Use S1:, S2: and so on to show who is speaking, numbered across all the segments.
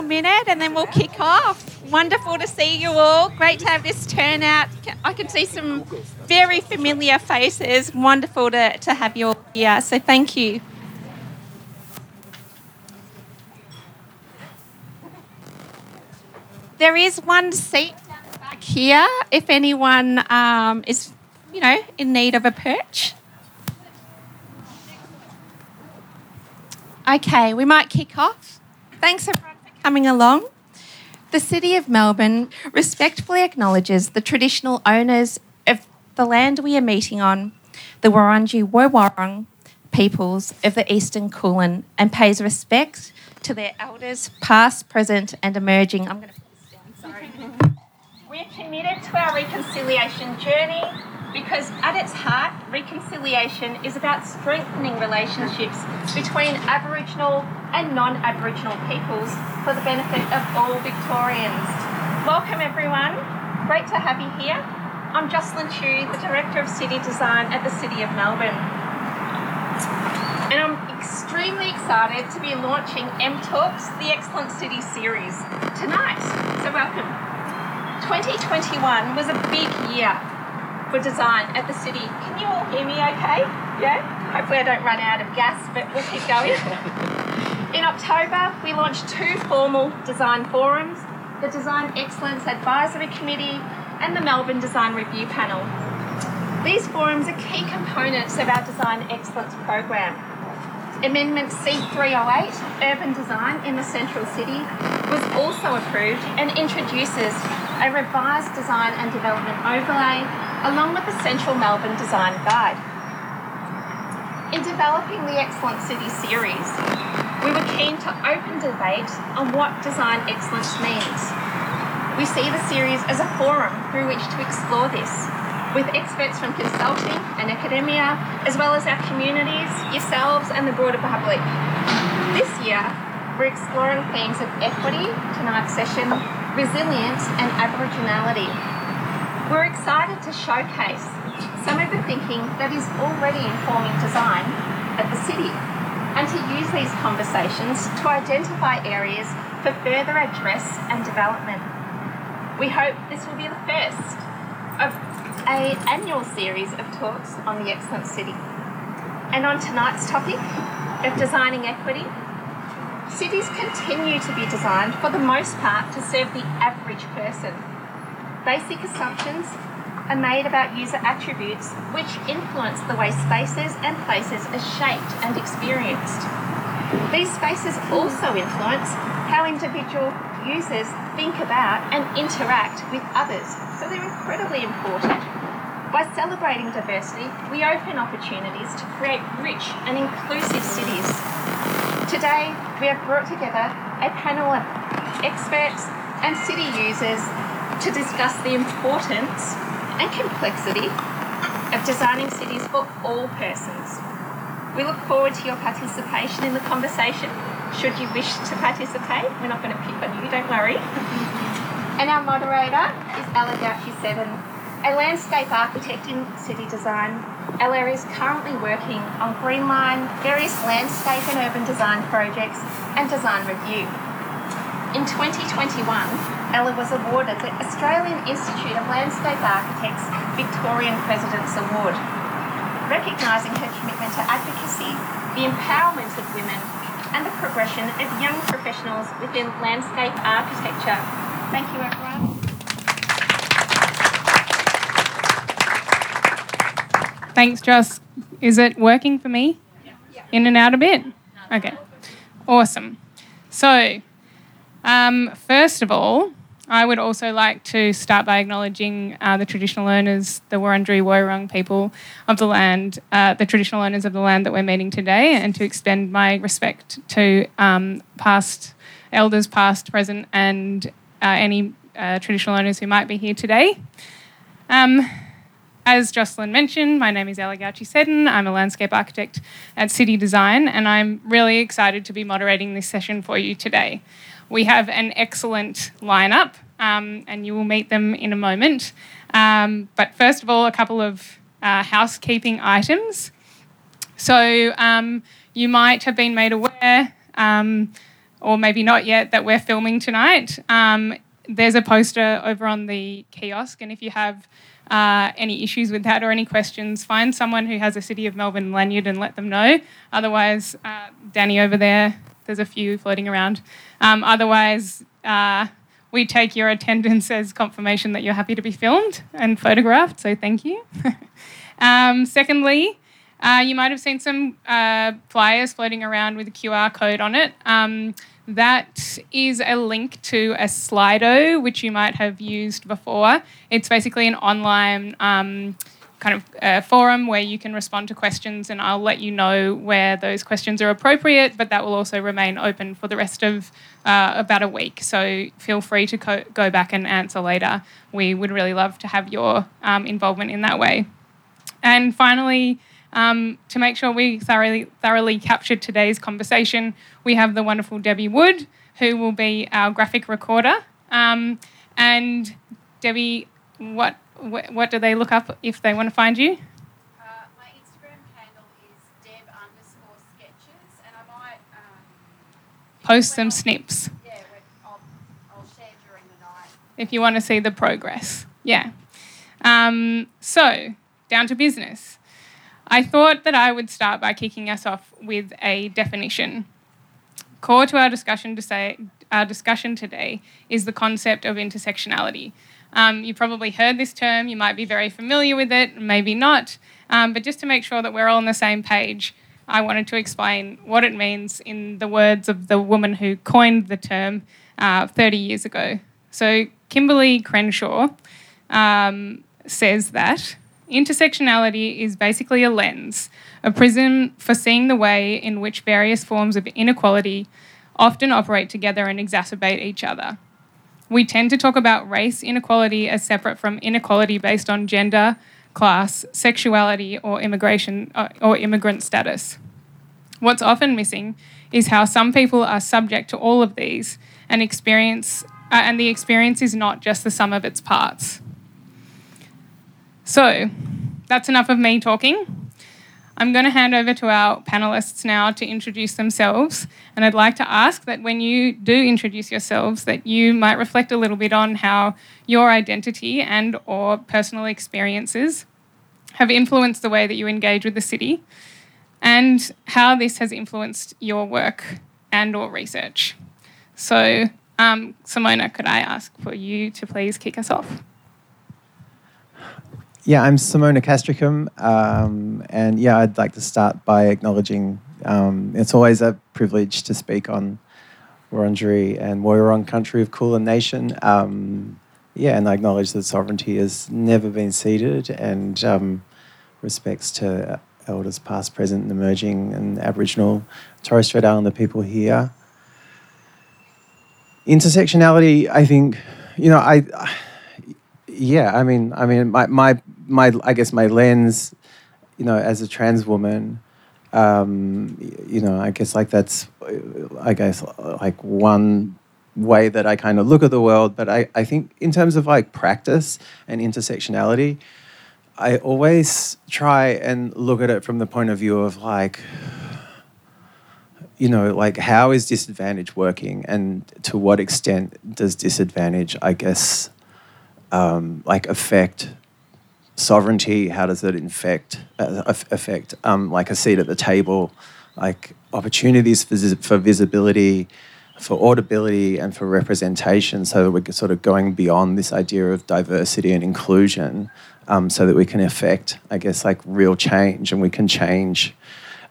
S1: More minute and then we'll kick off. Wonderful to see you all. Great to have this turnout. I can see some very familiar faces. Wonderful to, to have you all here. So thank you. There is one seat back here if anyone um, is, you know, in need of a perch. Okay, we might kick off. Thanks everyone coming along. The City of Melbourne respectfully acknowledges the traditional owners of the land we are meeting on, the Wurundjeri Woi peoples of the Eastern Kulin, and pays respect to their elders, past, present, and emerging. I'm going to put this down, sorry. We're committed to our reconciliation journey because at its heart, reconciliation is about strengthening relationships between Aboriginal and non Aboriginal peoples for the benefit of all Victorians. Welcome, everyone. Great to have you here. I'm Jocelyn Chiew, the Director of City Design at the City of Melbourne. And I'm extremely excited to be launching M Talks, the Excellent City series, tonight. So, welcome. 2021 was a big year for design at the city. Can you all hear me okay? Yeah? Hopefully I don't run out of gas, but we'll keep going. In October, we launched two formal design forums, the Design Excellence Advisory Committee and the Melbourne Design Review Panel. These forums are key components of our Design Excellence program. Amendment C308, Urban Design in the Central City, was also approved and introduces a revised design and development overlay along with the Central Melbourne Design Guide. In developing the Excellent City series, we were keen to open debate on what design excellence means. We see the series as a forum through which to explore this, with experts from consulting and academia, as well as our communities, yourselves, and the broader public. This year, we're exploring themes of equity, tonight's session, resilience, and Aboriginality. We're excited to showcase some of the thinking that is already informing design at the city and to use these conversations to identify areas for further address and development. We hope this will be the first of a annual series of talks on the excellent city. And on tonight's topic of designing equity, cities continue to be designed for the most part to serve the average person. Basic assumptions are made about user attributes which influence the way spaces and places are shaped and experienced. These spaces also influence how individual users think about and interact with others, so they're incredibly important. By celebrating diversity, we open opportunities to create rich and inclusive cities. Today, we have brought together a panel of experts and city users to discuss the importance and complexity of designing cities for all persons. We look forward to your participation in the conversation. Should you wish to participate, we're not going to pick on you, don't worry. and our moderator is Ella Gauchi Seddon, a landscape architect in city design. Ella is currently working on Greenline, various landscape and urban design projects, and design review. In 2021, Ella was awarded the Australian Institute of Landscape Architects Victorian President's Award, recognising her commitment to advocacy, the empowerment of women, and the progression of young professionals within landscape architecture. Thank you, everyone.
S2: Thanks, Joss. Is it working for me? In and out a bit? Okay. Awesome. So, um, first of all, I would also like to start by acknowledging uh, the traditional owners, the Wurundjeri Woiwurrung people of the land, uh, the traditional owners of the land that we're meeting today, and to extend my respect to um, past elders, past, present, and uh, any uh, traditional owners who might be here today. Um, as Jocelyn mentioned, my name is Ella Gauchi Seddon. I'm a landscape architect at City Design, and I'm really excited to be moderating this session for you today. We have an excellent lineup, um, and you will meet them in a moment. Um, but first of all, a couple of uh, housekeeping items. So um, you might have been made aware, um, or maybe not yet, that we're filming tonight. Um, there's a poster over on the kiosk, and if you have uh, any issues with that or any questions, find someone who has a City of Melbourne lanyard and let them know. Otherwise, uh, Danny over there there's a few floating around. Um, otherwise, uh, we take your attendance as confirmation that you're happy to be filmed and photographed, so thank you. um, secondly, uh, you might have seen some uh, flyers floating around with a QR code on it. Um, that is a link to a Slido, which you might have used before. It's basically an online um, kind of a forum where you can respond to questions, and I'll let you know where those questions are appropriate. But that will also remain open for the rest of uh, about a week. So feel free to co- go back and answer later. We would really love to have your um, involvement in that way. And finally, um, to make sure we thoroughly thoroughly captured today's conversation, we have the wonderful Debbie Wood, who will be our graphic recorder. Um, and Debbie, what wh- what do they look up if they want to find you?
S3: Uh, my Instagram handle is deb underscore sketches, and I might um,
S2: post some snips.
S3: Yeah, I'll, I'll share during the night.
S2: If you want to see the progress, yeah. Um, so down to business. I thought that I would start by kicking us off with a definition. Core to our discussion to say our discussion today is the concept of intersectionality. Um, you probably heard this term, you might be very familiar with it, maybe not, um, but just to make sure that we're all on the same page, I wanted to explain what it means in the words of the woman who coined the term uh, 30 years ago. So, Kimberlé Crenshaw um, says that intersectionality is basically a lens, a prism for seeing the way in which various forms of inequality often operate together and exacerbate each other we tend to talk about race inequality as separate from inequality based on gender, class, sexuality, or immigration uh, or immigrant status. What's often missing is how some people are subject to all of these and experience uh, and the experience is not just the sum of its parts. So, that's enough of me talking. I'm going to hand over to our panelists now to introduce themselves. And I'd like to ask that when you do introduce yourselves, that you might reflect a little bit on how your identity and or personal experiences have influenced the way that you engage with the city and how this has influenced your work and or research. So, um, Simona, could I ask for you to please kick us off?
S4: Yeah, I'm Simona Castricum, um, and yeah, I'd like to start by acknowledging um, it's always a privilege to speak on Wurundjeri and Woiwurrung country of Kulin Nation. Um, yeah, and I acknowledge that sovereignty has never been ceded, and um, respects to elders past, present, and emerging, and Aboriginal, Torres Strait Islander people here. Intersectionality, I think, you know, I yeah, I mean, I mean, my, my, my, I guess my lens, you know, as a trans woman, um, you know, I guess like that's, I guess like one way that I kind of look at the world. But I, I think in terms of like practice and intersectionality, I always try and look at it from the point of view of like, you know, like how is disadvantage working and to what extent does disadvantage, I guess, um, like affect sovereignty? How does it infect uh, affect um, like a seat at the table, like opportunities for, for visibility, for audibility, and for representation? So that we're sort of going beyond this idea of diversity and inclusion, um, so that we can affect, I guess, like real change, and we can change.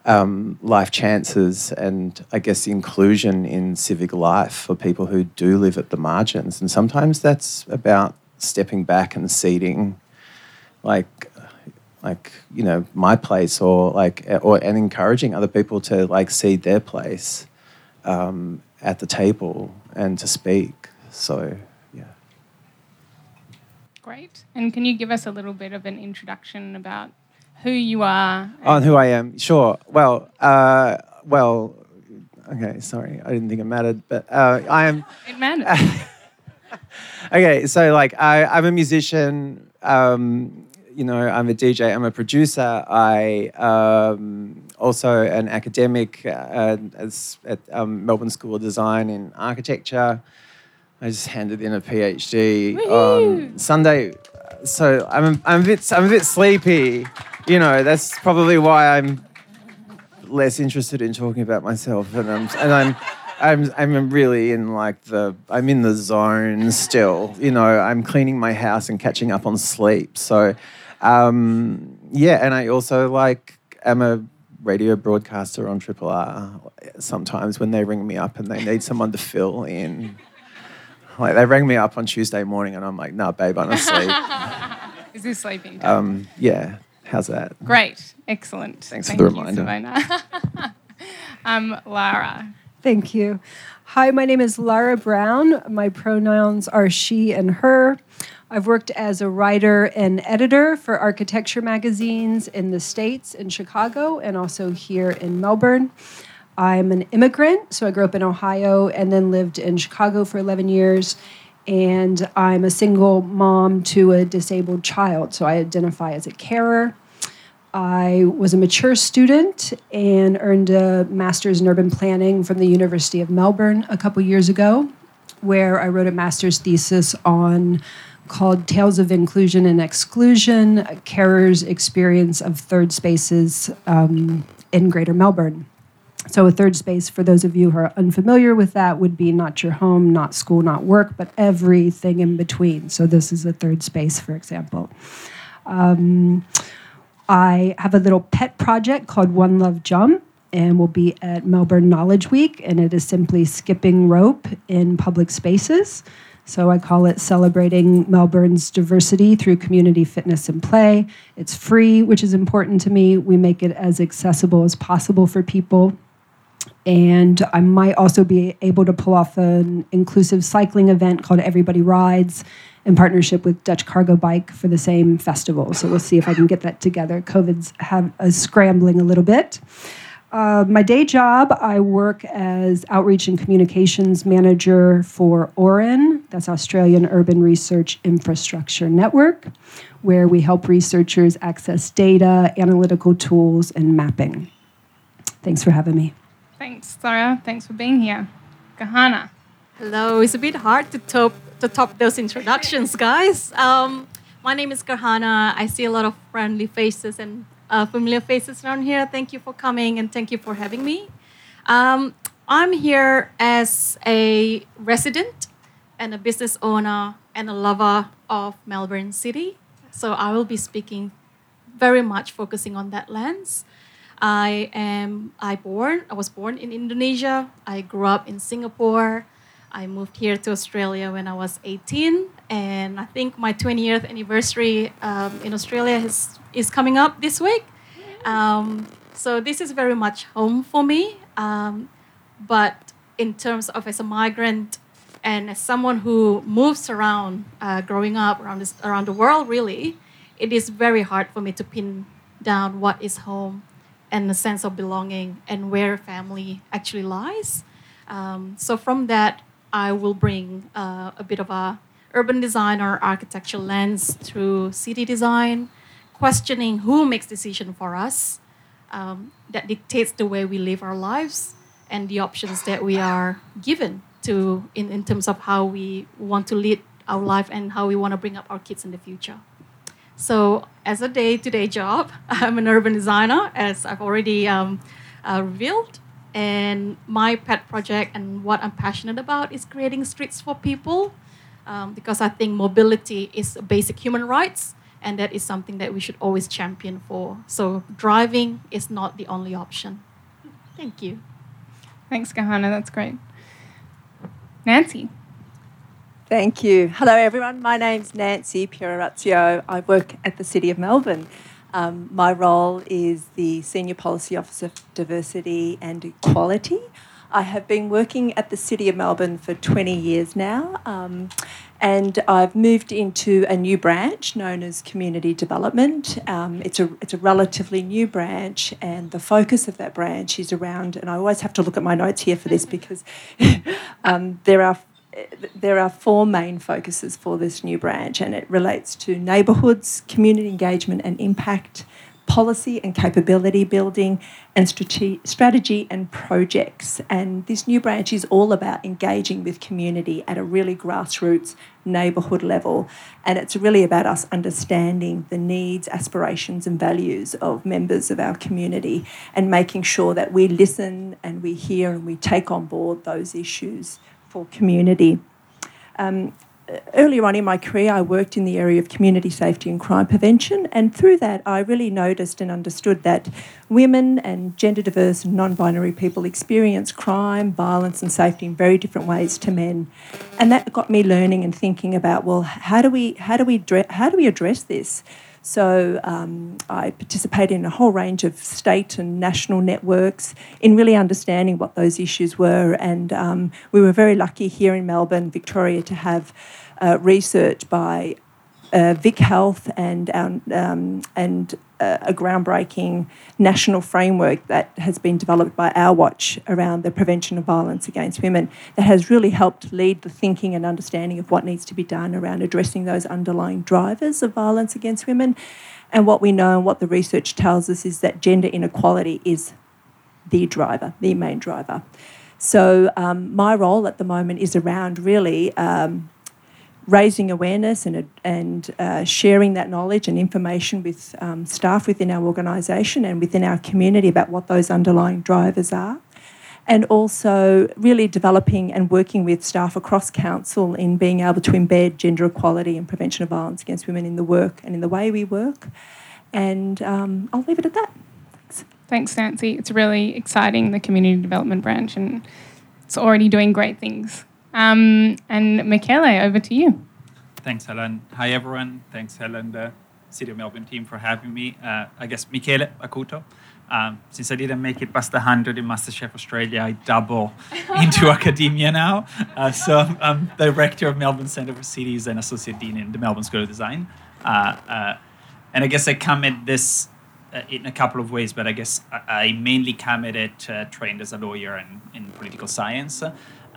S4: um, life chances and I guess inclusion in civic life for people who do live at the margins. And sometimes that's about stepping back and seating, like, like you know, my place, or like, or and encouraging other people to like cede their place um, at the table and to speak. So, yeah.
S2: Great. And can you give us a little bit of an introduction about who you are.
S4: On who I am, sure. Well, uh, well, okay. Sorry, I didn't think it mattered, but uh, I am.
S2: It matters.
S4: okay, so like I, I'm a musician. Um, you know, I'm a DJ. I'm a producer. I um, also an academic uh, as at um, Melbourne School of Design in Architecture. I just handed in a PhD on Sunday, so I'm I'm a bit I'm a bit sleepy you know, that's probably why I'm less interested in talking about myself, and I'm and I'm. I'm I'm really in like the I'm in the zone still. You know, I'm cleaning my house and catching up on sleep. So, um, yeah, and I also like am a radio broadcaster on Triple R. Sometimes when they ring me up and they need someone to fill in, like they rang me up on Tuesday morning and I'm like, "Nah, babe, I'm asleep."
S2: Is this sleeping?
S4: Um, yeah, How's that?
S2: Great. Excellent.
S4: Thanks Thank for the reminder.
S2: You, um, Lara.
S5: Thank you. Hi, my name is Lara Brown. My pronouns are she and her. I've worked as a writer and editor for architecture magazines in the States, in Chicago, and also here in Melbourne. I'm an immigrant, so I grew up in Ohio and then lived in Chicago for 11 years. And I'm a single mom to a disabled child, so I identify as a carer. I was a mature student and earned a master's in urban planning from the University of Melbourne a couple years ago, where I wrote a master's thesis on called Tales of Inclusion and Exclusion Carers' Experience of Third Spaces um, in Greater Melbourne. So, a third space, for those of you who are unfamiliar with that, would be not your home, not school, not work, but everything in between. So, this is a third space, for example. Um, I have a little pet project called One Love Jump, and we'll be at Melbourne Knowledge Week, and it is simply skipping rope in public spaces. So I call it celebrating Melbourne's diversity through community fitness and play. It's free, which is important to me. We make it as accessible as possible for people. And I might also be able to pull off an inclusive cycling event called Everybody Rides in partnership with Dutch Cargo Bike for the same festival. So we'll see if I can get that together. COVID's have, uh, scrambling a little bit. Uh, my day job, I work as outreach and communications manager for AURIN, that's Australian Urban Research Infrastructure Network, where we help researchers access data, analytical tools, and mapping. Thanks for having me.
S2: Thanks, Sarah. Thanks for being here. Kahana.
S6: Hello. It's a bit hard to top to top those introductions, guys. Um, my name is Karhana. I see a lot of friendly faces and uh, familiar faces around here. Thank you for coming and thank you for having me. Um, I'm here as a resident and a business owner and a lover of Melbourne City. So I will be speaking very much focusing on that lens. I am I born I was born in Indonesia. I grew up in Singapore. I moved here to Australia when I was 18, and I think my 20th anniversary um, in Australia is, is coming up this week. Um, so this is very much home for me. Um, but in terms of as a migrant and as someone who moves around, uh, growing up around this, around the world, really, it is very hard for me to pin down what is home and the sense of belonging and where family actually lies. Um, so from that, I will bring uh, a bit of a urban design or architecture lens through city design, questioning who makes decision for us um, that dictates the way we live our lives and the options that we are given to in, in terms of how we want to lead our life and how we want to bring up our kids in the future. So, as a day-to-day job, I'm an urban designer, as I've already um, uh, revealed. And my pet project and what I'm passionate about is creating streets for people um, because I think mobility is a basic human rights and that is something that we should always champion for. So driving is not the only option. Thank you.
S2: Thanks, Gahana. That's great. Nancy.
S7: Thank you. Hello, everyone. My name's Nancy Pierorazio. I work at the City of Melbourne. Um, my role is the Senior Policy Officer for Diversity and Equality. I have been working at the City of Melbourne for 20 years now, um, and I've moved into a new branch known as Community Development. Um, it's, a, it's a relatively new branch, and the focus of that branch is around, and I always have to look at my notes here for this because um, there are there are four main focuses for this new branch, and it relates to neighbourhoods, community engagement and impact, policy and capability building, and strategy and projects. And this new branch is all about engaging with community at a really grassroots neighbourhood level. And it's really about us understanding the needs, aspirations, and values of members of our community and making sure that we listen and we hear and we take on board those issues for community. Um, earlier on in my career, I worked in the area of community safety and crime prevention, and through that, I really noticed and understood that women and gender diverse and non binary people experience crime, violence, and safety in very different ways to men. And that got me learning and thinking about well, how do we, how do we, how do we address this? So um, I participated in a whole range of state and national networks in really understanding what those issues were. And um, we were very lucky here in Melbourne, Victoria, to have uh, research by uh, Vic Health and um, and a groundbreaking national framework that has been developed by Our Watch around the prevention of violence against women that has really helped lead the thinking and understanding of what needs to be done around addressing those underlying drivers of violence against women. And what we know and what the research tells us is that gender inequality is the driver, the main driver. So um, my role at the moment is around really. Um, raising awareness and, and uh, sharing that knowledge and information with um, staff within our organisation and within our community about what those underlying drivers are. And also, really developing and working with staff across council in being able to embed gender equality and prevention of violence against women in the work and in the way we work. And um, I'll leave it at that.
S2: Thanks. Thanks, Nancy. It's really exciting, the community development branch, and it's already doing great things. Um, and Michele, over to you.
S8: Thanks, Helen. Hi, everyone. Thanks, Helen, the City of Melbourne team, for having me. Uh, I guess Michele Acuto. Um, since I didn't make it past the 100 in MasterChef Australia, I double into academia now. Uh, so I'm, I'm, director of Melbourne Centre for Cities and associate dean in the Melbourne School of Design. Uh, uh and I guess I come at this uh, in a couple of ways, but I guess I, I mainly come at it uh, trained as a lawyer and in political science.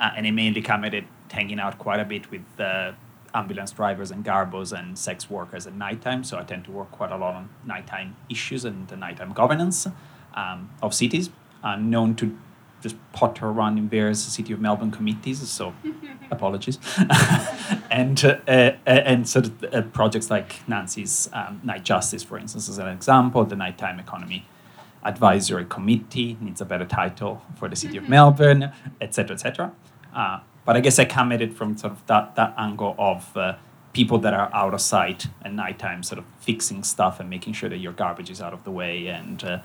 S8: Uh, and I mainly come at it hanging out quite a bit with uh, ambulance drivers and garbos and sex workers at nighttime. So I tend to work quite a lot on nighttime issues and the nighttime governance um, of cities. I'm known to just potter around in various City of Melbourne committees, so apologies. and uh, uh, and sort of uh, projects like Nancy's um, Night Justice, for instance, as an example, the Nighttime Economy Advisory Committee needs a better title for the City of Melbourne, etc., etc. Uh, but I guess I come at it from sort of that, that angle of uh, people that are out of sight at nighttime, sort of fixing stuff and making sure that your garbage is out of the way and uh,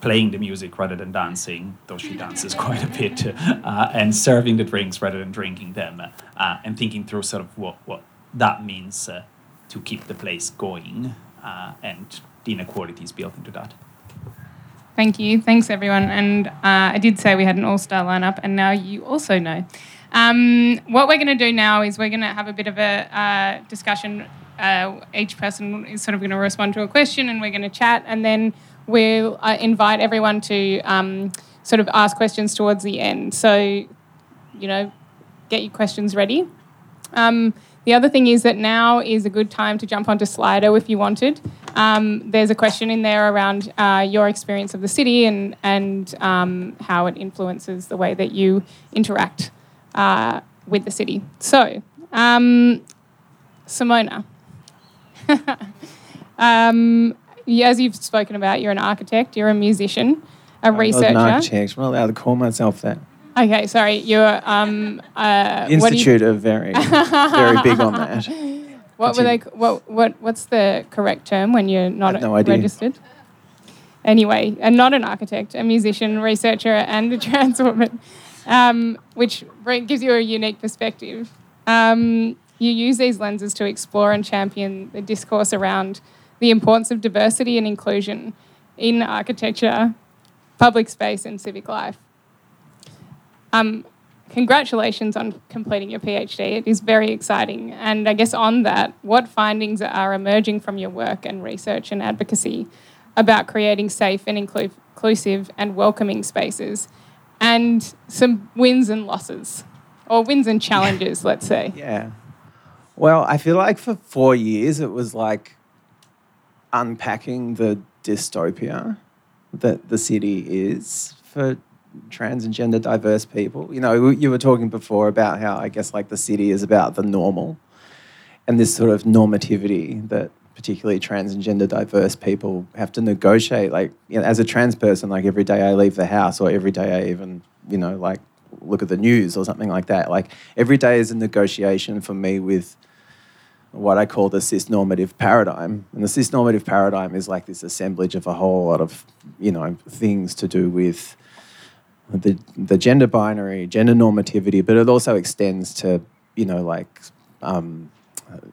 S8: playing the music rather than dancing, though she dances quite a bit, uh, and serving the drinks rather than drinking them, uh, and thinking through sort of what, what that means uh, to keep the place going and the inequalities built into that.
S2: Thank you. Thanks, everyone. And uh, I did say we had an all star lineup, and now you also know. Um, what we're going to do now is we're going to have a bit of a uh, discussion. Uh, each person is sort of going to respond to a question, and we're going to chat, and then we'll uh, invite everyone to um, sort of ask questions towards the end. So, you know, get your questions ready. Um, the other thing is that now is a good time to jump onto Slido if you wanted. Um, there's a question in there around uh, your experience of the city and, and um, how it influences the way that you interact uh, with the city. So, um, Simona, um, as you've spoken about, you're an architect, you're a musician, a I'm researcher.
S4: Not an architect. I'm not allowed to call myself that.
S2: Okay, sorry. You're um, uh,
S4: Institute you... of very, very big on that.
S2: What were they? What what what's the correct term when you're not
S4: no idea.
S2: registered? Anyway, and not an architect, a musician, researcher, and a trans woman, um, which gives you a unique perspective. Um, you use these lenses to explore and champion the discourse around the importance of diversity and inclusion in architecture, public space, and civic life. Um, congratulations on completing your PhD. It is very exciting. And I guess on that, what findings are emerging from your work and research and advocacy about creating safe and inclu- inclusive and welcoming spaces, and some wins and losses, or wins and challenges, let's say?
S4: Yeah. Well, I feel like for four years it was like unpacking the dystopia that the city is for trans and gender diverse people. You know, you were talking before about how I guess like the city is about the normal and this sort of normativity that particularly trans and gender diverse people have to negotiate. Like, you know, as a trans person, like every day I leave the house or every day I even, you know, like look at the news or something like that. Like every day is a negotiation for me with what I call the cisnormative paradigm. And the cisnormative paradigm is like this assemblage of a whole lot of, you know, things to do with the, the gender binary, gender normativity, but it also extends to, you know, like um,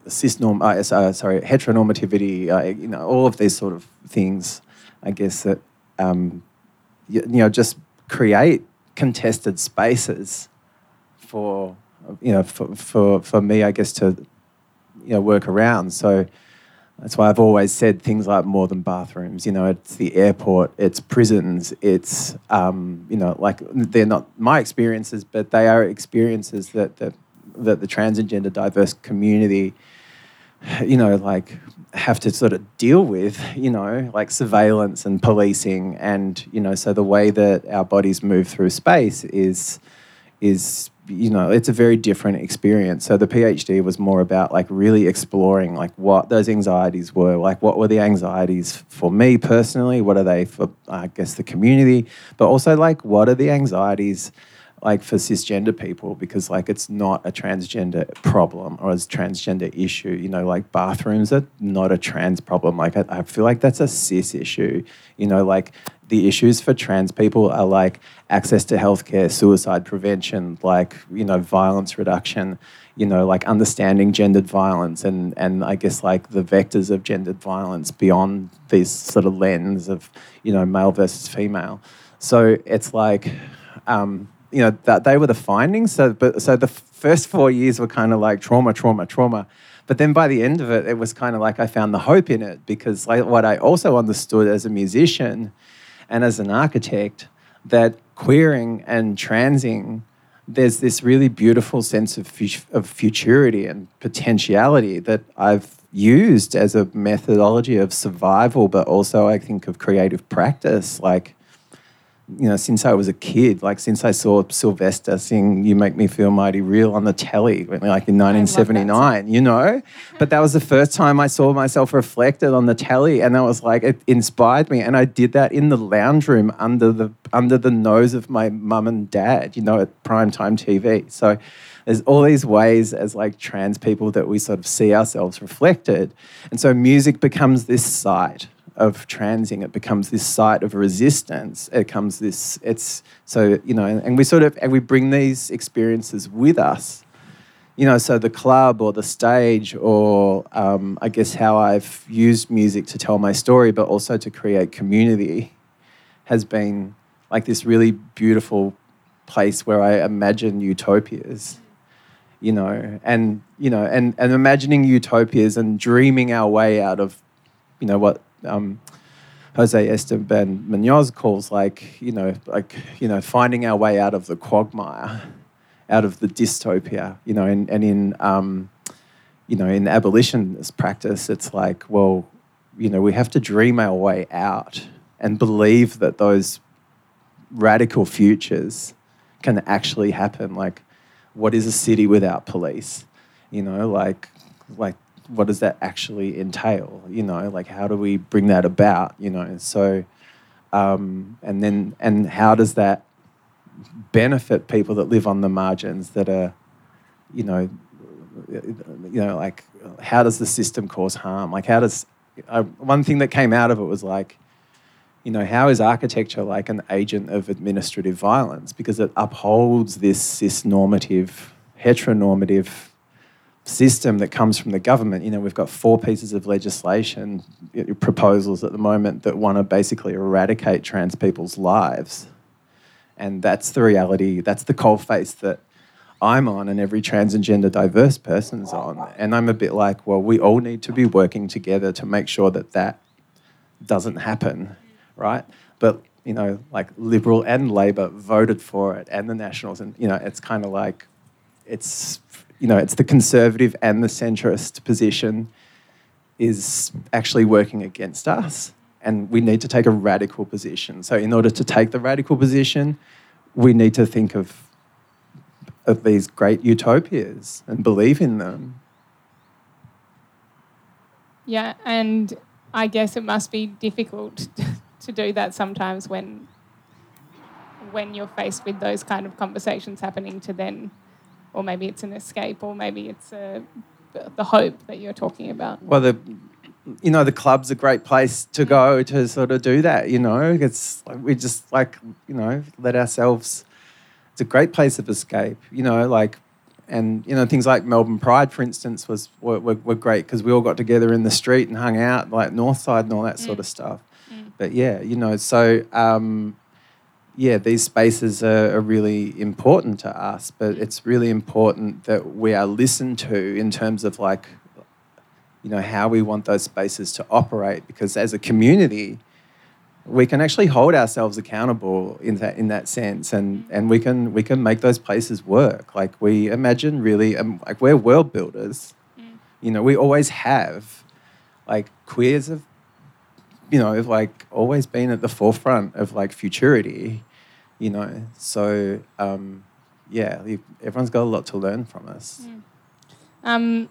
S4: cisnorm, uh, uh, sorry, heteronormativity, uh, you know, all of these sort of things, I guess, that, um, you, you know, just create contested spaces for, you know, for, for, for me, I guess, to, you know, work around. So that's why I've always said things like more than bathrooms. You know, it's the airport, it's prisons, it's um, you know, like they're not my experiences, but they are experiences that that that the trans and gender diverse community, you know, like have to sort of deal with. You know, like surveillance and policing, and you know, so the way that our bodies move through space is is you know it's a very different experience. So the phd was more about like really exploring like what those anxieties were like what were the anxieties for me personally what are they for i guess the community but also like what are the anxieties like for cisgender people because like it's not a transgender problem or a transgender issue you know like bathrooms are not a trans problem like i, I feel like that's a cis issue you know like the issues for trans people are like access to healthcare, suicide prevention, like you know violence reduction, you know like understanding gendered violence and and I guess like the vectors of gendered violence beyond this sort of lens of you know male versus female. So it's like. Um, you know that they were the findings. So, but so the first four years were kind of like trauma, trauma, trauma. But then by the end of it, it was kind of like I found the hope in it because like what I also understood as a musician and as an architect that queering and transing there's this really beautiful sense of, of futurity and potentiality that I've used as a methodology of survival, but also I think of creative practice. Like, you know, since I was a kid, like since I saw Sylvester sing "You Make Me Feel Mighty Real" on the telly, like in 1979, you know. But that was the first time I saw myself reflected on the telly, and that was like it inspired me. And I did that in the lounge room under the under the nose of my mum and dad, you know, at primetime TV. So there's all these ways as like trans people that we sort of see ourselves reflected, and so music becomes this site of transing it becomes this site of resistance. It becomes this it's so you know and we sort of and we bring these experiences with us. You know so the club or the stage or um, i guess how i've used music to tell my story but also to create community has been like this really beautiful place where i imagine utopias you know and you know and and imagining utopias and dreaming our way out of you know what um, Jose Esteban Munoz calls like you know like you know finding our way out of the quagmire, out of the dystopia. You know, and, and in um, you know in abolitionist practice, it's like well, you know, we have to dream our way out and believe that those radical futures can actually happen. Like, what is a city without police? You know, like like what does that actually entail? You know, like how do we bring that about? You know, so um, and then and how does that benefit people that live on the margins that are, you know, you know, like how does the system cause harm? Like how does uh, one thing that came out of it was like, you know, how is architecture like an agent of administrative violence because it upholds this cis normative, heteronormative system that comes from the government. You know, we've got four pieces of legislation proposals at the moment that want to basically eradicate trans people's lives. And that's the reality, that's the cold face that I'm on and every trans and gender diverse person's on. And I'm a bit like, well, we all need to be working together to make sure that that doesn't happen, right? But, you know, like Liberal and Labor voted for it and the Nationals. And, you know, it's kind of like, it's you know, it's the conservative and the centrist position is actually working against us. And we need to take a radical position. So, in order to take the radical position, we need to think of, of these great utopias and believe in them.
S2: Yeah, and I guess it must be difficult to do that sometimes when when you're faced with those kind of conversations happening to then or maybe it's an escape, or maybe it's a, the hope that you're talking about.
S4: Well, the you know the club's a great place to go to sort of do that. You know, it's like we just like you know let ourselves. It's a great place of escape. You know, like and you know things like Melbourne Pride, for instance, was were, were, were great because we all got together in the street and hung out like Northside and all that mm. sort of stuff. Mm. But yeah, you know, so um, yeah, these spaces are, are, really important to us, but it's really important that we are listened to in terms of like, you know, how we want those spaces to operate. Because as a community, we can actually hold ourselves accountable in that in that sense, and and we can we can make those places work. Like we imagine really, um, like we're world builders. Mm. You know, we always have, like queers have you know, like always been at the forefront of like futurity, you know. So um, yeah, everyone's got a lot to learn from us.
S2: Mm. Um,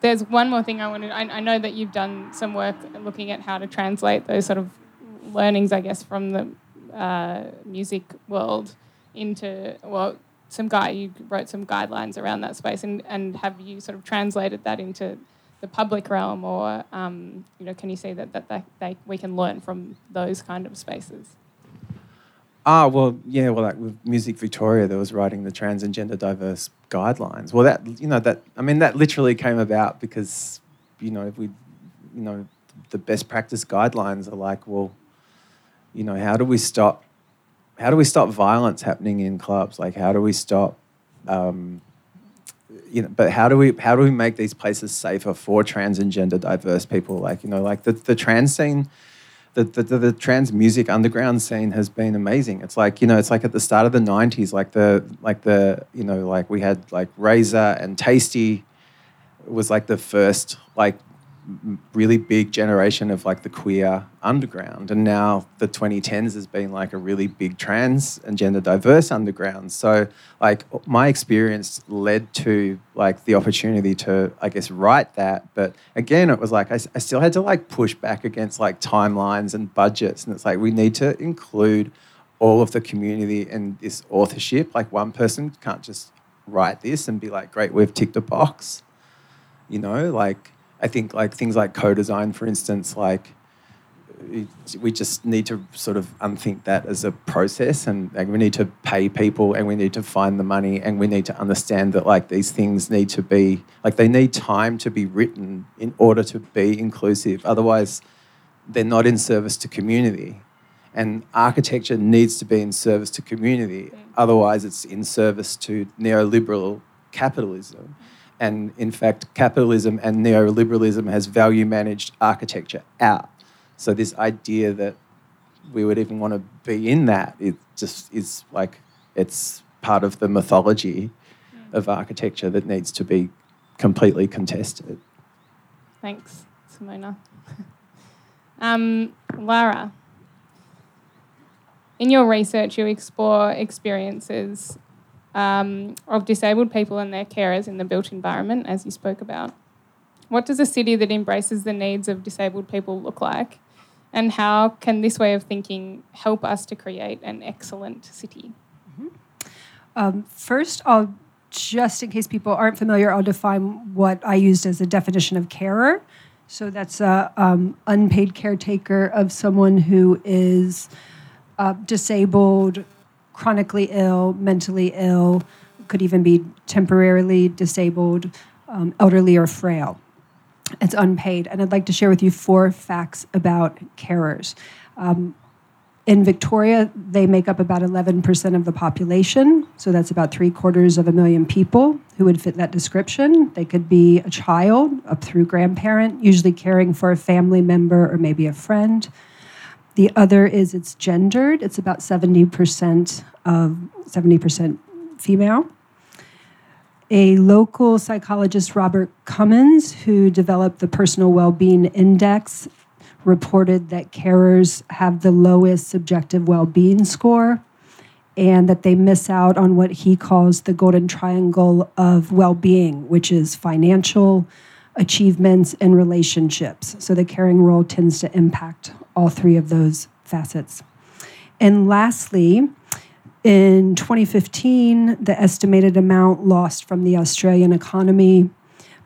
S2: there's one more thing I wanted. I, I, know that you've done some work looking at how to translate those sort of learnings, I guess, from the uh, music world into well, some guy you wrote some guidelines around that space, and and have you sort of translated that into the public realm, or um, you know, can you see that that, that they, we can learn from those kind of spaces?
S4: Ah, well, yeah, well, like with Music Victoria, there was writing the trans and gender diverse guidelines. Well, that you know that I mean that literally came about because you know we, you know, the best practice guidelines are like, well, you know, how do we stop, how do we stop violence happening in clubs? Like, how do we stop, um, you know, but how do we how do we make these places safer for trans and gender diverse people? Like you know, like the the trans scene. The, the, the, the, trans music underground scene has been amazing. It's like you know, it's like at the start of the '90s, like the like the you know, like we had like Razor and Tasty was like the first like really big generation of like the queer underground. And now the 2010s has been like a really big trans and gender diverse underground. So like my experience led to like the opportunity to i guess write that. But again it was like I, I still had to like push back against like timelines and budgets. And it's like we need to include all of the community in this authorship. Like one person can't just write this and be like great we've ticked a box. You know like I think like things like co-design, for instance, like we just need to sort of unthink that as a process and like, we need to pay people and we need to find the money and we need to understand that like these things need to be like they need time to be written in order to be inclusive. Otherwise they're not in service to community. And architecture needs to be in service to community. Mm. Otherwise it's in service to neoliberal capitalism mm. And in fact, capitalism and neoliberalism has value managed architecture out. So this idea that we would even want to be in that, it just is like it's part of the mythology of architecture that needs to be completely contested.
S2: Thanks, Simona. um, Lara, in your research, you explore experiences um, of disabled people and their carers in the built environment, as you spoke about. What does a city that embraces the needs of disabled people look like? And how can this way of thinking help us to create an excellent city?
S5: Mm-hmm. Um, first, I'll just in case people aren't familiar, I'll define what I used as a definition of carer. So that's a um, unpaid caretaker of someone who is uh, disabled, chronically ill, mentally ill, could even be temporarily disabled, um, elderly, or frail. It's unpaid. And I'd like to share with you four facts about carers. Um, in Victoria, they make up about 11% of the population. So that's about three quarters of a million people who would fit that description. They could be a child up through grandparent, usually caring for a family member or maybe a friend. The other is it's gendered. It's about 70% of 70% female. A local psychologist, Robert Cummins, who developed the Personal Wellbeing Index, reported that carers have the lowest subjective well being score and that they miss out on what he calls the golden triangle of well being, which is financial, achievements, and relationships. So the caring role tends to impact all three of those facets. And lastly, in 2015, the estimated amount lost from the Australian economy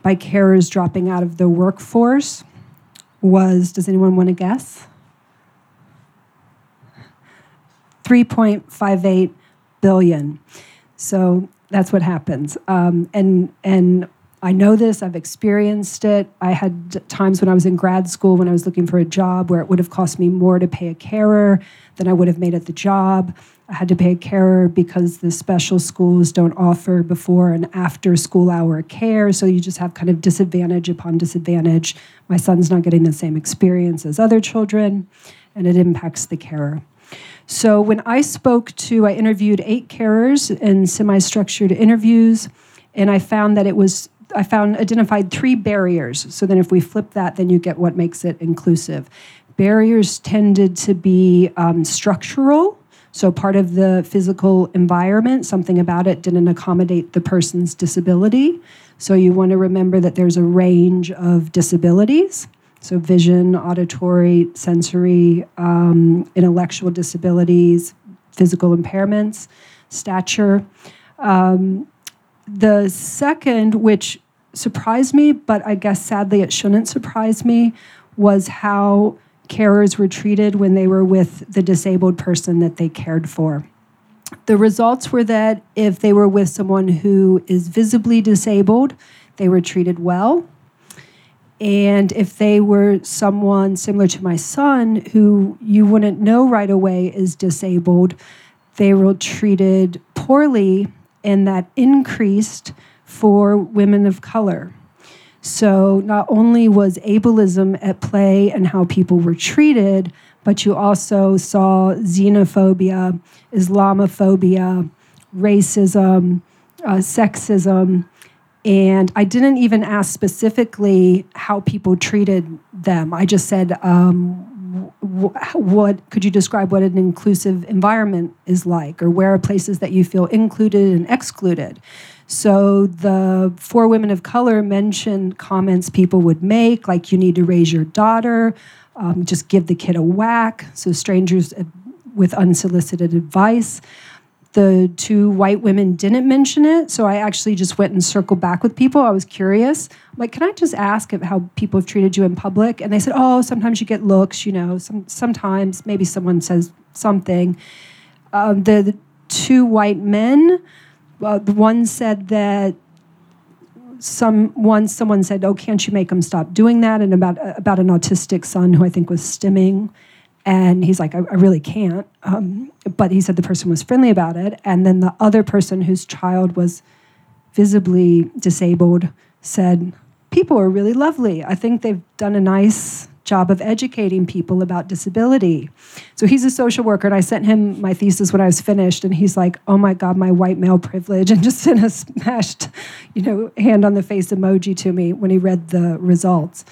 S5: by carers dropping out of the workforce was, does anyone want to guess? 3.58 billion. So that's what happens. Um, and, and I know this, I've experienced it. I had times when I was in grad school when I was looking for a job where it would have cost me more to pay a carer than I would have made at the job. I had to pay a carer because the special schools don't offer before and after school hour care. So you just have kind of disadvantage upon disadvantage. My son's not getting the same experience as other children, and it impacts the carer. So when I spoke to, I interviewed eight carers in semi structured interviews, and I found that it was I found identified three barriers. So then if we flip that, then you get what makes it inclusive. Barriers tended to be um, structural. So part of the physical environment, something about it didn't accommodate the person's disability. So you want to remember that there's a range of disabilities. So vision, auditory, sensory, um, intellectual disabilities, physical impairments, stature. Um, the second, which surprised me, but I guess sadly it shouldn't surprise me, was how carers were treated when they were with the disabled person that they cared for. The results were that if they were with someone who is visibly disabled, they were treated well. And if they were someone similar to my son, who you wouldn't know right away is disabled, they were treated poorly and that increased for women of color. So not only was ableism at play and how people were treated, but you also saw xenophobia, Islamophobia, racism, uh, sexism. And I didn't even ask specifically how people treated them. I just said, um, what could you describe what an inclusive environment is like or where are places that you feel included and excluded? So the four women of color mentioned comments people would make like you need to raise your daughter um, just give the kid a whack so strangers uh, with unsolicited advice the two white women didn't mention it. So I actually just went and circled back with people. I was curious. Like, can I just ask how people have treated you in public? And they said, oh, sometimes you get looks, you know, some, sometimes maybe someone says something. Um, the, the, two white men, uh, the one said that some once someone said, "Oh, can't you make them stop doing that?" And about about an autistic son who I think was stimming, and he's like, I, I really can't. Um, but he said the person was friendly about it. And then the other person whose child was visibly disabled said, People are really lovely. I think they've done a nice job of educating people about disability. So he's a social worker, and I sent him my thesis when I was finished, and he's like, "Oh my God, my white male privilege," and just sent a smashed, you know, hand on the face emoji to me when he read the results.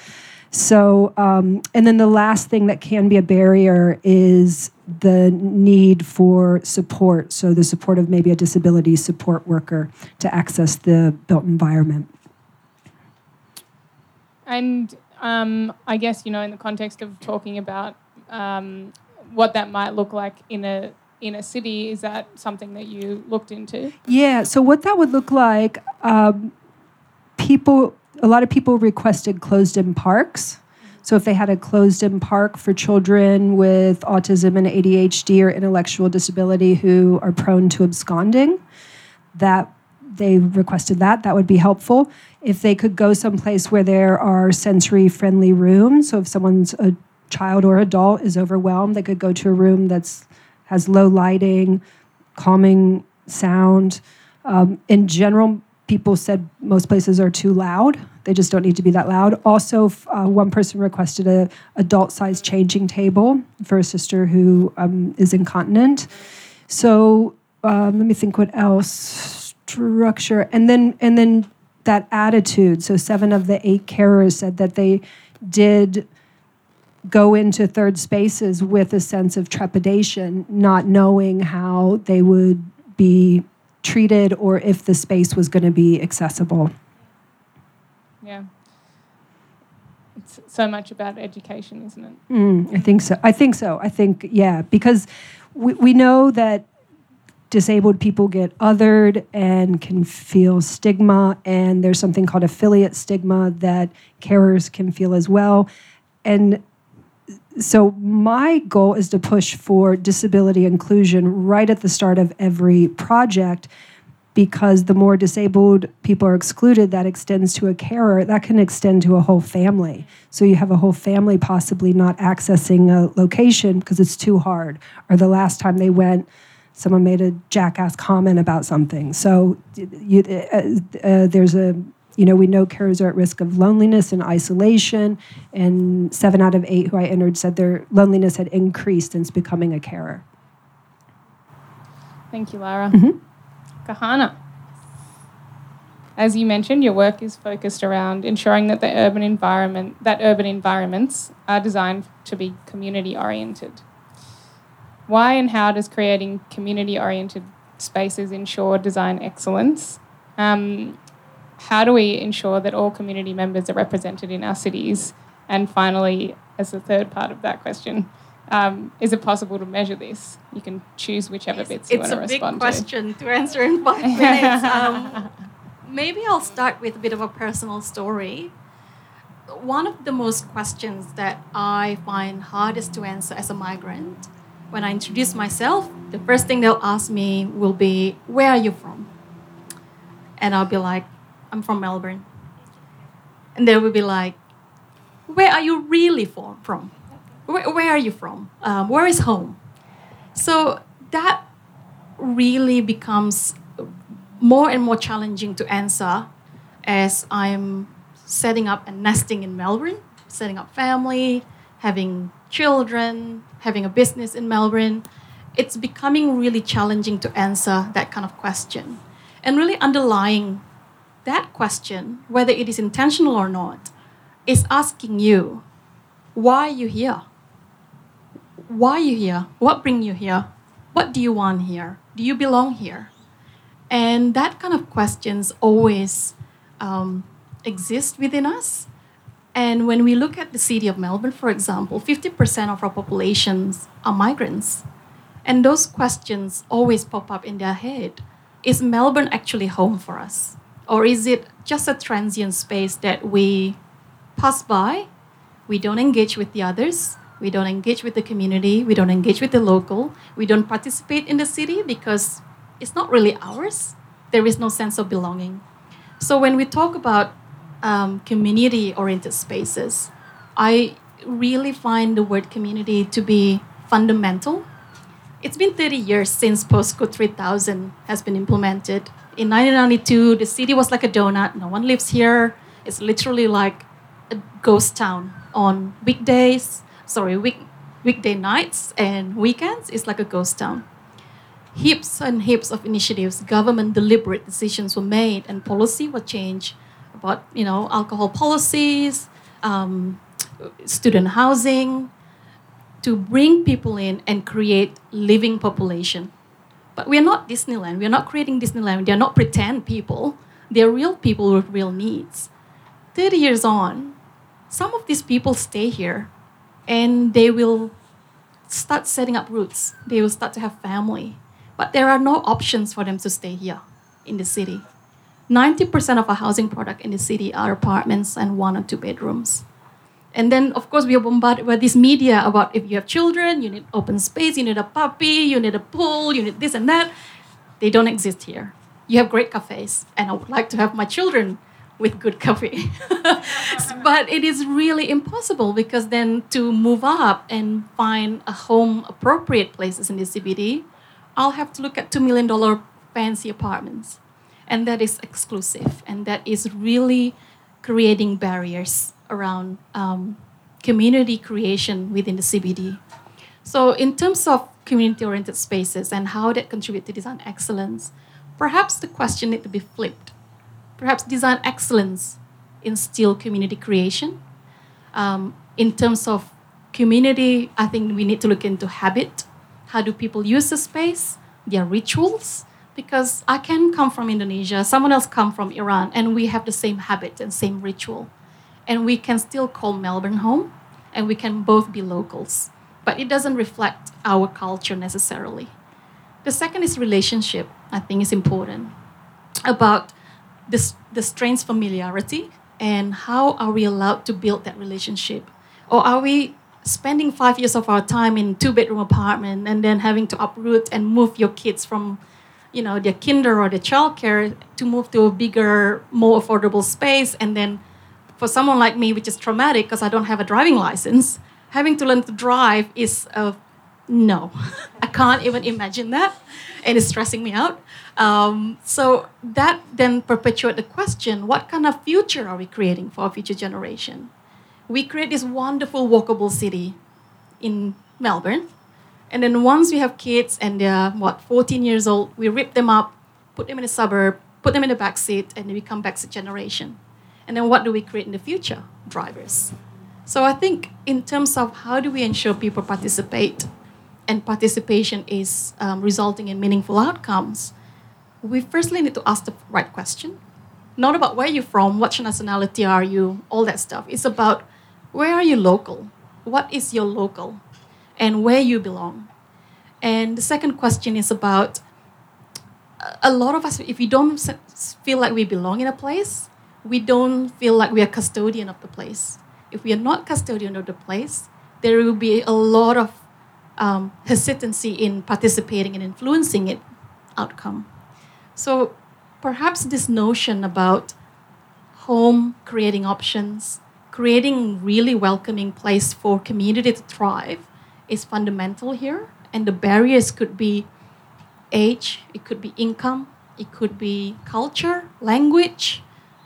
S5: So, um, and then the last thing that can be a barrier is the need for support. So, the support of maybe a disability support worker to access the built environment.
S2: And um, I guess, you know, in the context of talking about um, what that might look like in a in a city. Is that something that you looked into?
S5: Yeah. So what that would look like, um, people, a lot of people requested closed-in parks. So if they had a closed-in park for children with autism and ADHD or intellectual disability who are prone to absconding, that they requested that. That would be helpful. If they could go someplace where there are sensory-friendly rooms, so if someone's a child or adult is overwhelmed, they could go to a room that's has low lighting, calming sound. Um, in general, people said most places are too loud. They just don't need to be that loud. Also, uh, one person requested a adult-sized changing table for a sister who um, is incontinent. So um, let me think what else structure and then and then that attitude. So seven of the eight carers said that they did go into third spaces with a sense of trepidation, not knowing how they would be treated or if the space was going to be accessible.
S2: Yeah. It's so much about education, isn't it?
S5: Mm, I think so. I think so. I think, yeah, because we, we know that disabled people get othered and can feel stigma, and there's something called affiliate stigma that carers can feel as well. And so my goal is to push for disability inclusion right at the start of every project because the more disabled people are excluded that extends to a carer that can extend to a whole family. So you have a whole family possibly not accessing a location because it's too hard or the last time they went someone made a jackass comment about something. So you, uh, uh, there's a you know, we know carers are at risk of loneliness and isolation, and seven out of eight who I entered said their loneliness had increased since becoming a carer.
S2: Thank you, Lara.
S5: Mhm.
S2: Kahana. As you mentioned, your work is focused around ensuring that the urban environment that urban environments are designed to be community oriented. Why and how does creating community oriented spaces ensure design excellence? Um, how do we ensure that all community members are represented in our cities? And finally, as the third part of that question, um, is it possible to measure this? You can choose whichever bits you want to respond to.
S6: It's a big question to answer in five minutes. Um, maybe I'll start with a bit of a personal story. One of the most questions that I find hardest to answer as a migrant, when I introduce myself, the first thing they'll ask me will be, Where are you from? And I'll be like, I'm from Melbourne. And they will be like, Where are you really for, from? Where, where are you from? Um, where is home? So that really becomes more and more challenging to answer as I'm setting up and nesting in Melbourne, setting up family, having children, having a business in Melbourne. It's becoming really challenging to answer that kind of question. And really underlying that question, whether it is intentional or not, is asking you, why are you here? Why are you here? What bring you here? What do you want here? Do you belong here? And that kind of questions always um, exist within us. And when we look at the city of Melbourne, for example, 50% of our populations are migrants. And those questions always pop up in their head. Is Melbourne actually home for us? Or is it just a transient space that we pass by? We don't engage with the others. We don't engage with the community. We don't engage with the local. We don't participate in the city because it's not really ours. There is no sense of belonging. So when we talk about um, community-oriented spaces, I really find the word community to be fundamental. It's been 30 years since Postcode 3000 has been implemented. In 1992, the city was like a donut. No one lives here. It's literally like a ghost town on weekdays. Sorry, week weekday nights and weekends. It's like a ghost town heaps and heaps of initiatives, government deliberate decisions were made, and policy was changed about you know alcohol policies, um, student housing, to bring people in and create living population. But we are not Disneyland. We are not creating Disneyland. They are not pretend people. They are real people with real needs. Thirty years on, some of these people stay here, and they will start setting up roots. They will start to have family. But there are no options for them to stay here in the city. 90% of our housing product in the city are apartments and one or two bedrooms. And then, of course, we are bombarded by this media about if you have children, you need open space, you need a puppy, you need a pool, you need this and that. They don't exist here. You have great cafes, and I would like to have my children with good coffee. but it is really impossible because then to move up and find a home appropriate places in the CBD, I'll have to look at $2 million fancy apartments. And that is exclusive. And that is really creating barriers around um, community creation within the CBD. So, in terms of community oriented spaces and how that contribute to design excellence, perhaps the question needs to be flipped. Perhaps design excellence instill community creation. Um, in terms of community, I think we need to look into habit. How do people use the space? Their rituals. Because I can come from Indonesia, someone else come from Iran, and we have the same habit and same ritual. And we can still call Melbourne home, and we can both be locals. But it doesn't reflect our culture necessarily. The second is relationship, I think is important. About this, the strange familiarity and how are we allowed to build that relationship? Or are we spending five years of our time in two bedroom apartment and then having to uproot and move your kids from you know their kinder or their childcare to move to a bigger more affordable space. And then for someone like me which is traumatic because i don't have a driving license having to learn to drive is a no. I can't even imagine that. And it's stressing me out. Um, so that then perpetuates the question what kind of future are we creating for our future generation? We create this wonderful walkable city in melbourne and then once we have kids and they're what 14 years old we rip them up put them in a suburb put them in the back seat and they become backseat generation and then what do we create in the future drivers so i think in terms of how do we ensure people participate and participation is um, resulting in meaningful outcomes, we firstly need to ask the right question. Not about where you're from, what nationality are you, all that stuff. It's about where are you local? What is your local? And where you belong. And the second question is about a lot of us, if we don't feel like we belong in a place, we don't feel like we are custodian of the place. If we are not custodian of the place, there will be a lot of um, hesitancy in participating and influencing it outcome. So perhaps this notion about home creating options, creating really welcoming place for community to thrive is fundamental here. And the barriers could be age, it could be income, it could be culture, language,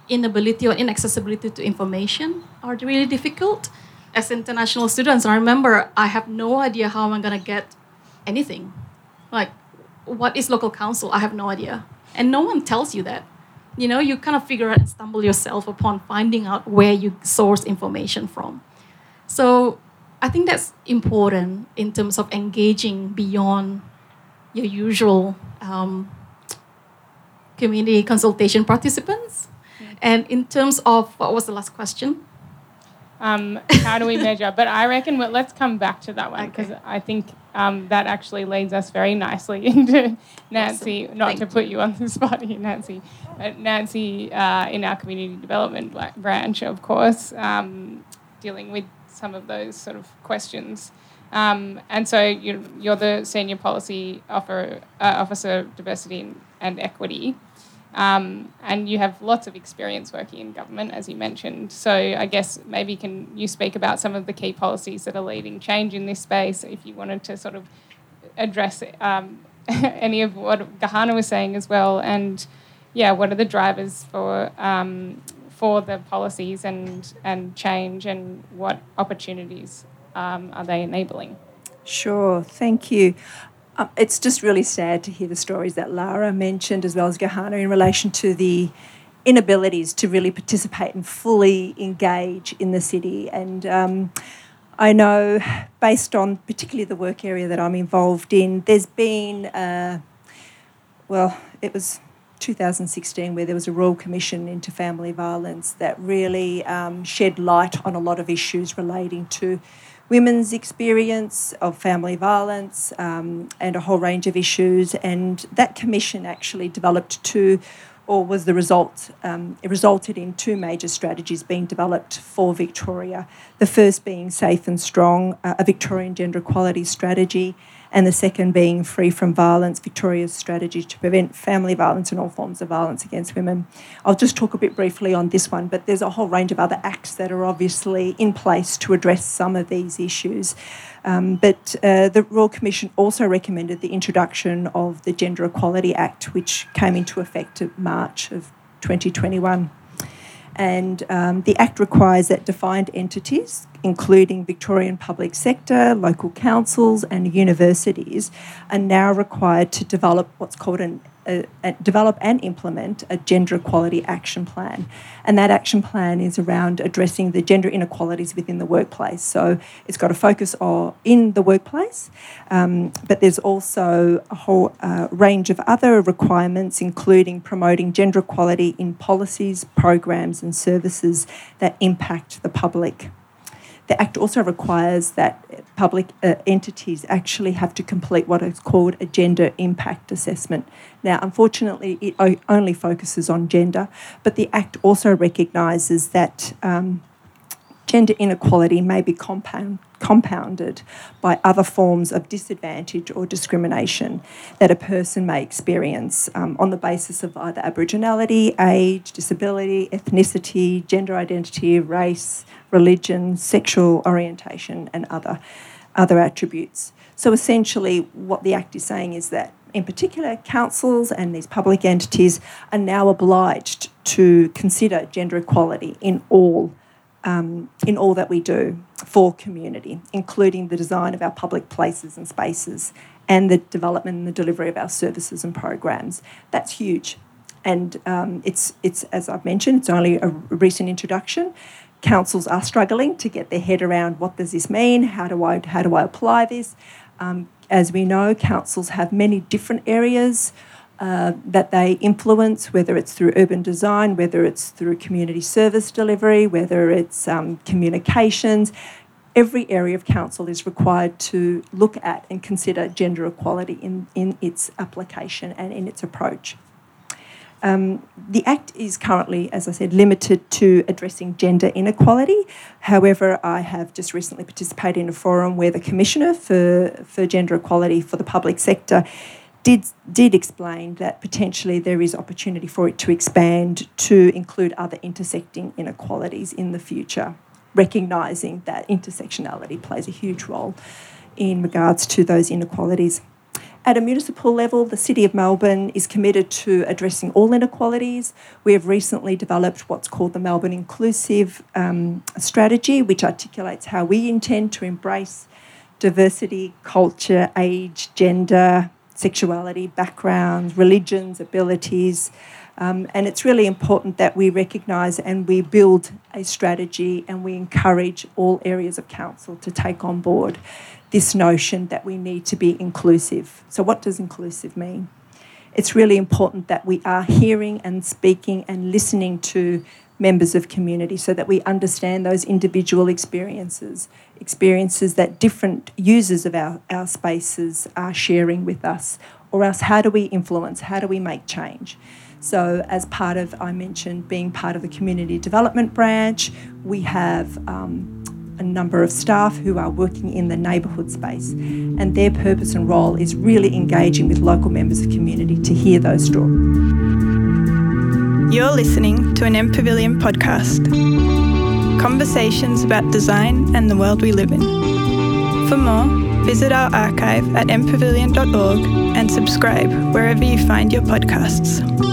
S6: inability or inaccessibility to information are really difficult as international students, I remember I have no idea how I'm gonna get anything. Like, what is local council? I have no idea, and no one tells you that. You know, you kind of figure out and stumble yourself upon finding out where you source information from. So, I think that's important in terms of engaging beyond your usual um, community consultation participants. And in terms of what was the last question?
S2: Um, how do we measure? But I reckon well, let's come back to that one because okay. I think um, that actually leads us very nicely into Nancy. Awesome. Not Thank to put you on the spot here, Nancy. But Nancy, uh, in our community development branch, of course, um, dealing with some of those sort of questions. Um, and so you're, you're, the senior policy offer, uh, officer, diversity and equity. Um, and you have lots of experience working in government, as you mentioned. So I guess maybe can you speak about some of the key policies that are leading change in this space? If you wanted to sort of address um, any of what Gahana was saying as well, and yeah, what are the drivers for um, for the policies and and change, and what opportunities um, are they enabling?
S7: Sure, thank you. Um, it's just really sad to hear the stories that Lara mentioned, as well as Gahana, in relation to the inabilities to really participate and fully engage in the city. And um, I know, based on particularly the work area that I'm involved in, there's been, uh, well, it was 2016 where there was a Royal Commission into Family Violence that really um, shed light on a lot of issues relating to women's experience of family violence um, and a whole range of issues. And that commission actually developed two or was the result, um, it resulted in two major strategies being developed for Victoria. The first being Safe and Strong, uh, a Victorian gender equality strategy, and the second being Free from Violence, Victoria's strategy to prevent family violence and all forms of violence against women. I'll just talk a bit briefly on this one, but there's a whole range of other acts that are obviously in place to address some of these issues. Um, but uh, the Royal Commission also recommended the introduction of the Gender Equality Act, which came into effect in March of 2021. And um, the Act requires that defined entities, including Victorian public sector, local councils, and universities, are now required to develop what's called an a, a, develop and implement a gender equality action plan. And that action plan is around addressing the gender inequalities within the workplace. So it's got a focus on, in the workplace, um, but there's also a whole uh, range of other requirements, including promoting gender equality in policies, programs, and services that impact the public. The Act also requires that public uh, entities actually have to complete what is called a gender impact assessment. Now, unfortunately, it only focuses on gender, but the Act also recognises that um, gender inequality may be compound, compounded by other forms of disadvantage or discrimination that a person may experience um, on the basis of either Aboriginality, age, disability, ethnicity, gender identity, race, religion, sexual orientation, and other, other attributes. So essentially, what the Act is saying is that, in particular, councils and these public entities are now obliged to consider gender equality in all. Um, in all that we do for community, including the design of our public places and spaces and the development and the delivery of our services and programs. That's huge. And um, it's, it's, as I've mentioned, it's only a recent introduction, councils are struggling to get their head around what does this mean, how do I, how do I apply this. Um, as we know, councils have many different areas uh, that they influence, whether it's through urban design, whether it's through community service delivery, whether it's um, communications. Every area of council is required to look at and consider gender equality in, in its application and in its approach. Um, the Act is currently, as I said, limited to addressing gender inequality. However, I have just recently participated in a forum where the Commissioner for, for Gender Equality for the public sector did, did explain that potentially there is opportunity for it to expand to include other intersecting inequalities in the future, recognising that intersectionality plays a huge role in regards to those inequalities. At a municipal level, the City of Melbourne is committed to addressing all inequalities. We have recently developed what's called the Melbourne Inclusive um, Strategy, which articulates how we intend to embrace diversity, culture, age, gender, sexuality, backgrounds, religions, abilities. Um, and it's really important that we recognise and we build a strategy and we encourage all areas of council to take on board this notion that we need to be inclusive. So, what does inclusive mean? It's really important that we are hearing and speaking and listening to members of community so that we understand those individual experiences, experiences that different users of our, our spaces are sharing with us, or else how do we influence, how do we make change? So, as part of, I mentioned, being part of the community development branch, we have um, a number of staff who are working in the neighbourhood space, and their purpose and role is really engaging with local members of community to hear those stories.
S9: You're listening to an MPavilion podcast. Conversations about design and the world we live in. For more, visit our archive at mpavilion.org and subscribe wherever you find your podcasts.